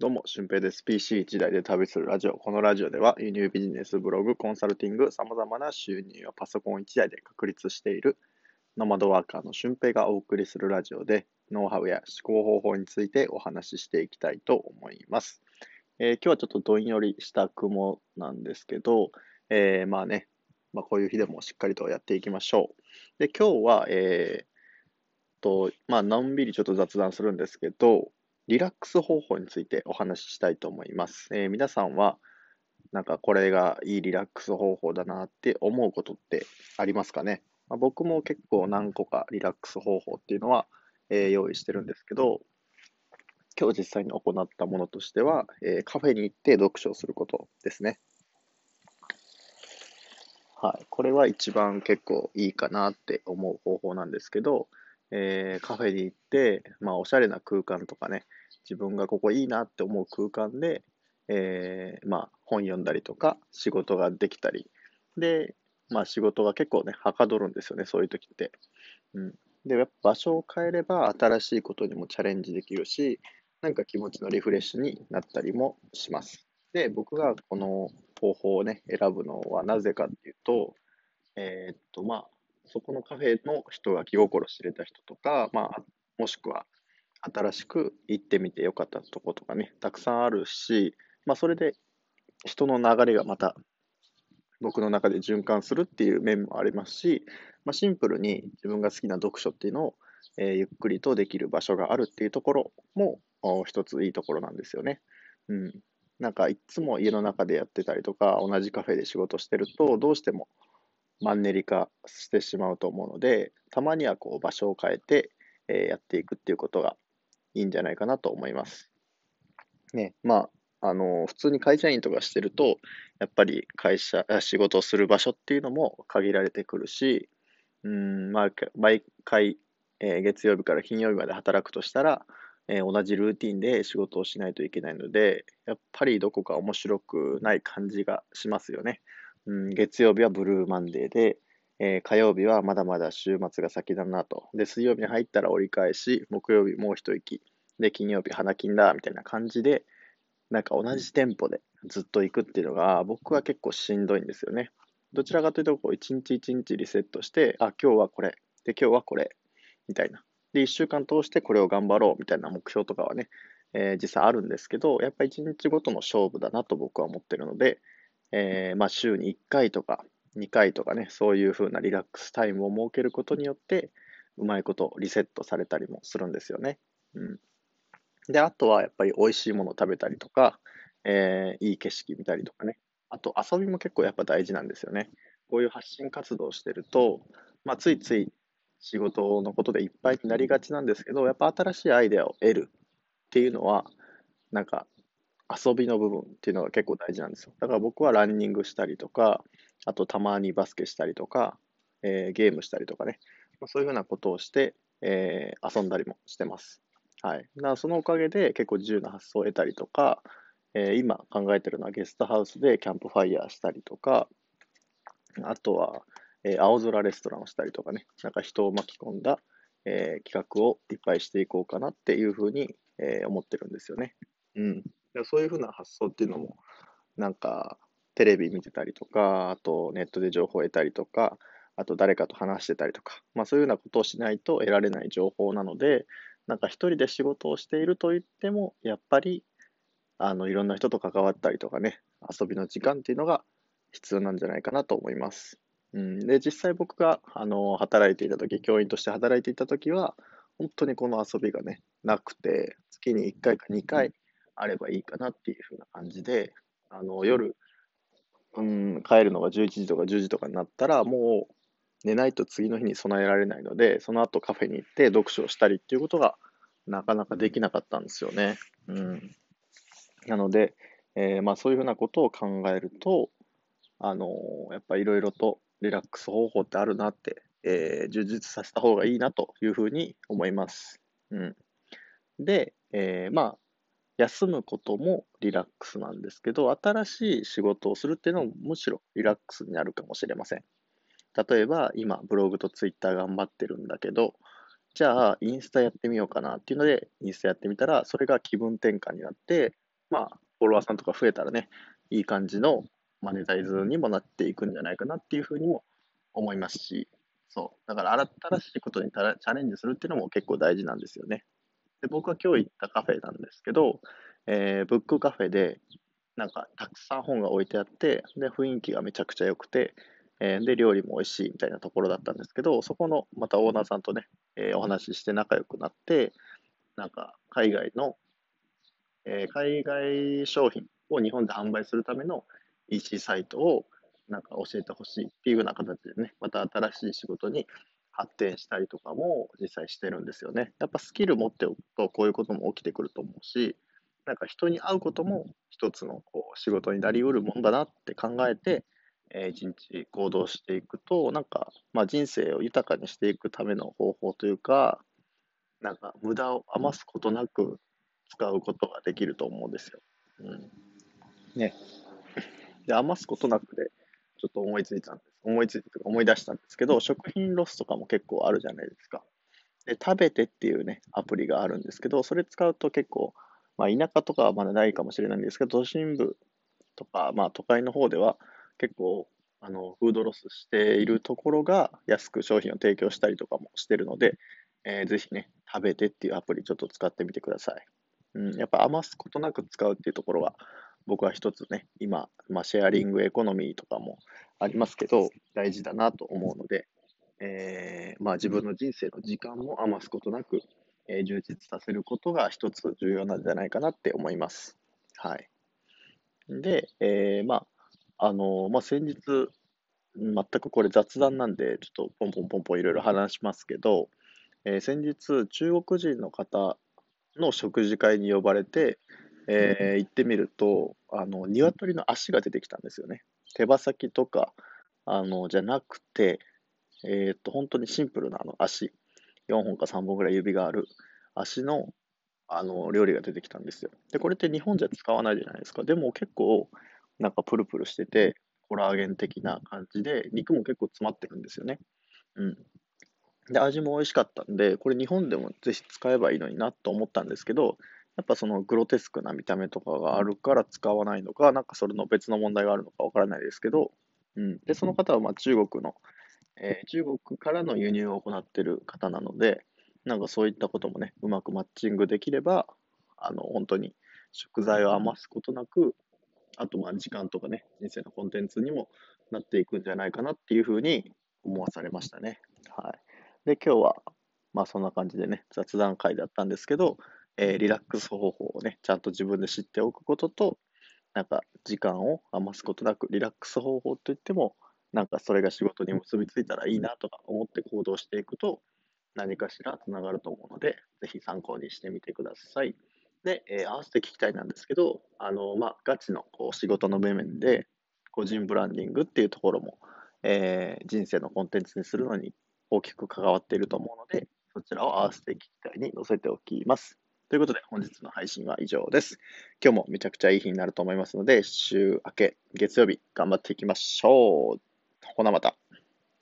どうも、俊平です。PC 時代で旅するラジオ。このラジオでは、輸入ビジネス、ブログ、コンサルティング、様々な収入をパソコン1台で確立しているノマドワーカーの俊平がお送りするラジオで、ノウハウや思考方法についてお話ししていきたいと思います。えー、今日はちょっとどんよりした雲なんですけど、えー、まあね、まあ、こういう日でもしっかりとやっていきましょう。で、今日は、えー、と、まあ、のんびりちょっと雑談するんですけど、リラックス方法についてお話ししたいと思います。えー、皆さんは、なんかこれがいいリラックス方法だなって思うことってありますかね、まあ、僕も結構何個かリラックス方法っていうのは、えー、用意してるんですけど、今日実際に行ったものとしては、えー、カフェに行って読書をすることですね。はい。これは一番結構いいかなって思う方法なんですけど、えー、カフェに行って、まあ、おしゃれな空間とかね、自分がここいいなって思う空間で、えー、まあ、本読んだりとか、仕事ができたり、で、まあ、仕事が結構ね、はかどるんですよね、そういう時って。うん。で、やっぱ場所を変えれば、新しいことにもチャレンジできるし、なんか気持ちのリフレッシュになったりもします。で、僕がこの方法をね、選ぶのはなぜかっていうと、えー、っと、まあ、そこのカフェの人が気心知れた人とか、まあ、もしくは新しく行ってみてよかったとことかね、たくさんあるし、まあ、それで人の流れがまた僕の中で循環するっていう面もありますし、まあ、シンプルに自分が好きな読書っていうのを、えー、ゆっくりとできる場所があるっていうところも一ついいところなんですよね。うん。なんかいつも家の中でやってたりとか、同じカフェで仕事してると、どうしてもマンネリ化してしまうと思うので、たまにはこう場所を変えて、えやっていくっていうことがいいんじゃないかなと思います。ね、まあ、あの、普通に会社員とかしてると、やっぱり会社、仕事をする場所っていうのも限られてくるし、うん、まあ、毎回、えー、月曜日から金曜日まで働くとしたら、えー、同じルーティンで仕事をしないといけないので、やっぱりどこか面白くない感じがしますよね。うん、月曜日はブルーマンデーで、えー、火曜日はまだまだ週末が先だなと。で、水曜日に入ったら折り返し、木曜日もう一息。で、金曜日花金だ、みたいな感じで、なんか同じテンポでずっと行くっていうのが、僕は結構しんどいんですよね。どちらかというと、こう、一日一日リセットして、あ、今日はこれ。で、今日はこれ。みたいな。で、一週間通してこれを頑張ろうみたいな目標とかはね、えー、実際あるんですけど、やっぱ一日ごとの勝負だなと僕は思ってるので、えー、まあ、週に1回とか2回とかね、そういう風なリラックスタイムを設けることによって、うまいことリセットされたりもするんですよね。うん。で、あとはやっぱり美味しいものを食べたりとか、えー、いい景色見たりとかね。あと遊びも結構やっぱ大事なんですよね。こういう発信活動をしてると、まあ、ついつい仕事のことでいっぱいになりがちなんですけど、やっぱ新しいアイデアを得るっていうのは、なんか遊びの部分っていうのが結構大事なんですよ。だから僕はランニングしたりとか、あとたまにバスケしたりとか、えー、ゲームしたりとかね、まあ、そういうふうなことをして、えー、遊んだりもしてます。はい。だからそのおかげで結構自由な発想を得たりとか、えー、今考えてるのはゲストハウスでキャンプファイヤーしたりとか、あとは、えー、青空レストランをしたりとかね、なんか人を巻き込んだ、えー、企画をいっぱいしていこうかなっていうふうに、えー、思ってるんですよね。うん。そういうふうな発想っていうのも、なんか、テレビ見てたりとか、あとネットで情報を得たりとか、あと誰かと話してたりとか、まあそういうようなことをしないと得られない情報なので、なんか一人で仕事をしていると言っても、やっぱり、あの、いろんな人と関わったりとかね、遊びの時間っていうのが必要なんじゃないかなと思います。うん、で、実際僕が、あの、働いていた時、教員として働いていた時は、本当にこの遊びがね、なくて、月に1回か2回あればいいかなっていう風な感じで、あの、夜、うん、帰るのが11時とか10時とかになったら、もう寝ないと次の日に備えられないので、その後カフェに行って読書をしたりっていうことがなかなかできなかったんですよね。うん。なので、えー、まあそういうふうなことを考えると、あのー、やっぱいろいろとリラックス方法ってあるなって、えー、充実させた方がいいなというふうに思います。うん。で、えー、まあ、休むこともリラックスなんですけど、新しい仕事をするっていうのもむしろリラックスになるかもしれません。例えば、今、ブログとツイッター頑張ってるんだけど、じゃあ、インスタやってみようかなっていうので、インスタやってみたら、それが気分転換になって、まあ、フォロワーさんとか増えたらね、いい感じのマネタイズにもなっていくんじゃないかなっていうふうにも思いますし、そう。だから新しいことにチャレンジするっていうのも結構大事なんですよね。で僕は今日行ったカフェなんですけど、えー、ブックカフェで、なんかたくさん本が置いてあって、で、雰囲気がめちゃくちゃ良くて、えー、で、料理も美味しいみたいなところだったんですけど、そこのまたオーナーさんとね、えー、お話しして仲良くなって、なんか海外の、えー、海外商品を日本で販売するための EC サイトをなんか教えてほしいっていうような形でね、また新しい仕事に発展したりとかも実際してるんですよね。やっぱスキル持っておくとこういうことも起きてくると思うし、なんか人に会うことも一つのこう仕事になりうるもんだなって考えて、えー、一日行動していくと、なんか、まあ、人生を豊かにしていくための方法というか、なんか無駄を余すことなく使うことができると思うんですよ。うん。ね。で、余すことなくで、ちょっと思いついたんです。思いつ思い出したんですけど、食品ロスとかも結構あるじゃないですか。で、食べてっていうね、アプリがあるんですけど、それ使うと結構、まあ、田舎とかはまだないかもしれないんですけど、都心部とか、まあ、都会の方では結構、あの、フードロスしているところが安く商品を提供したりとかもしてるので、えー、ぜひね、食べてっていうアプリちょっと使ってみてください。うん、やっぱ余すことなく使うっていうところは、僕は一つね、今、まあ、シェアリングエコノミーとかもありますけど、大事だなと思うので、えー、まあ、自分の人生の時間も余すことなく、えー、充実させることが一つ重要なんじゃないかなって思います。はい。で、えー、まあ、あのまあ、先日、全くこれ雑談なんで、ちょっとポンポンポンポンいろいろ話しますけど、えー、先日、中国人の方の食事会に呼ばれて、えー、行ってみると、あの、鶏の足が出てきたんですよね。手羽先とか、あの、じゃなくて、えっ、と、本当にシンプルなあの足、4本か3本ぐらい指がある足の、あの、料理が出てきたんですよ。で、これって日本じゃ使わないじゃないですか。でも結構、なんかプルプルしてて、コラーゲン的な感じで、肉も結構詰まってるんですよね。うん。で、味も美味しかったんで、これ日本でもぜひ使えばいいのになと思ったんですけど、やっぱそのグロテスクな見た目とかがあるから使わないのか、なんかそれの別の問題があるのかわからないですけど、うん。で、その方はまあ中国の、えー、中国からの輸入を行っている方なので、なんかそういったこともね、うまくマッチングできれば、あの、本当に食材を余すことなく、あとまあ時間とかね、人生のコンテンツにもなっていくんじゃないかなっていうふうに思わされましたね。はい。で、今日は、まあそんな感じでね、雑談会だったんですけど、えー、リラックス方法をね、ちゃんと自分で知っておくことと、なんか時間を余すことなく、リラックス方法といっても、なんかそれが仕事に結びついたらいいなとか思って行動していくと、何かしらつながると思うので、ぜひ参考にしてみてください。で、えー、合わせて聞きたいなんですけど、あの、まあ、ガチのこう仕事の場面で、個人ブランディングっていうところも、えー、人生のコンテンツにするのに大きく関わっていると思うので、そちらを合わせて聞きたいに載せておきます。ということで、本日の配信は以上です。今日もめちゃくちゃいい日になると思いますので、週明け、月曜日、頑張っていきましょう。ほなまた。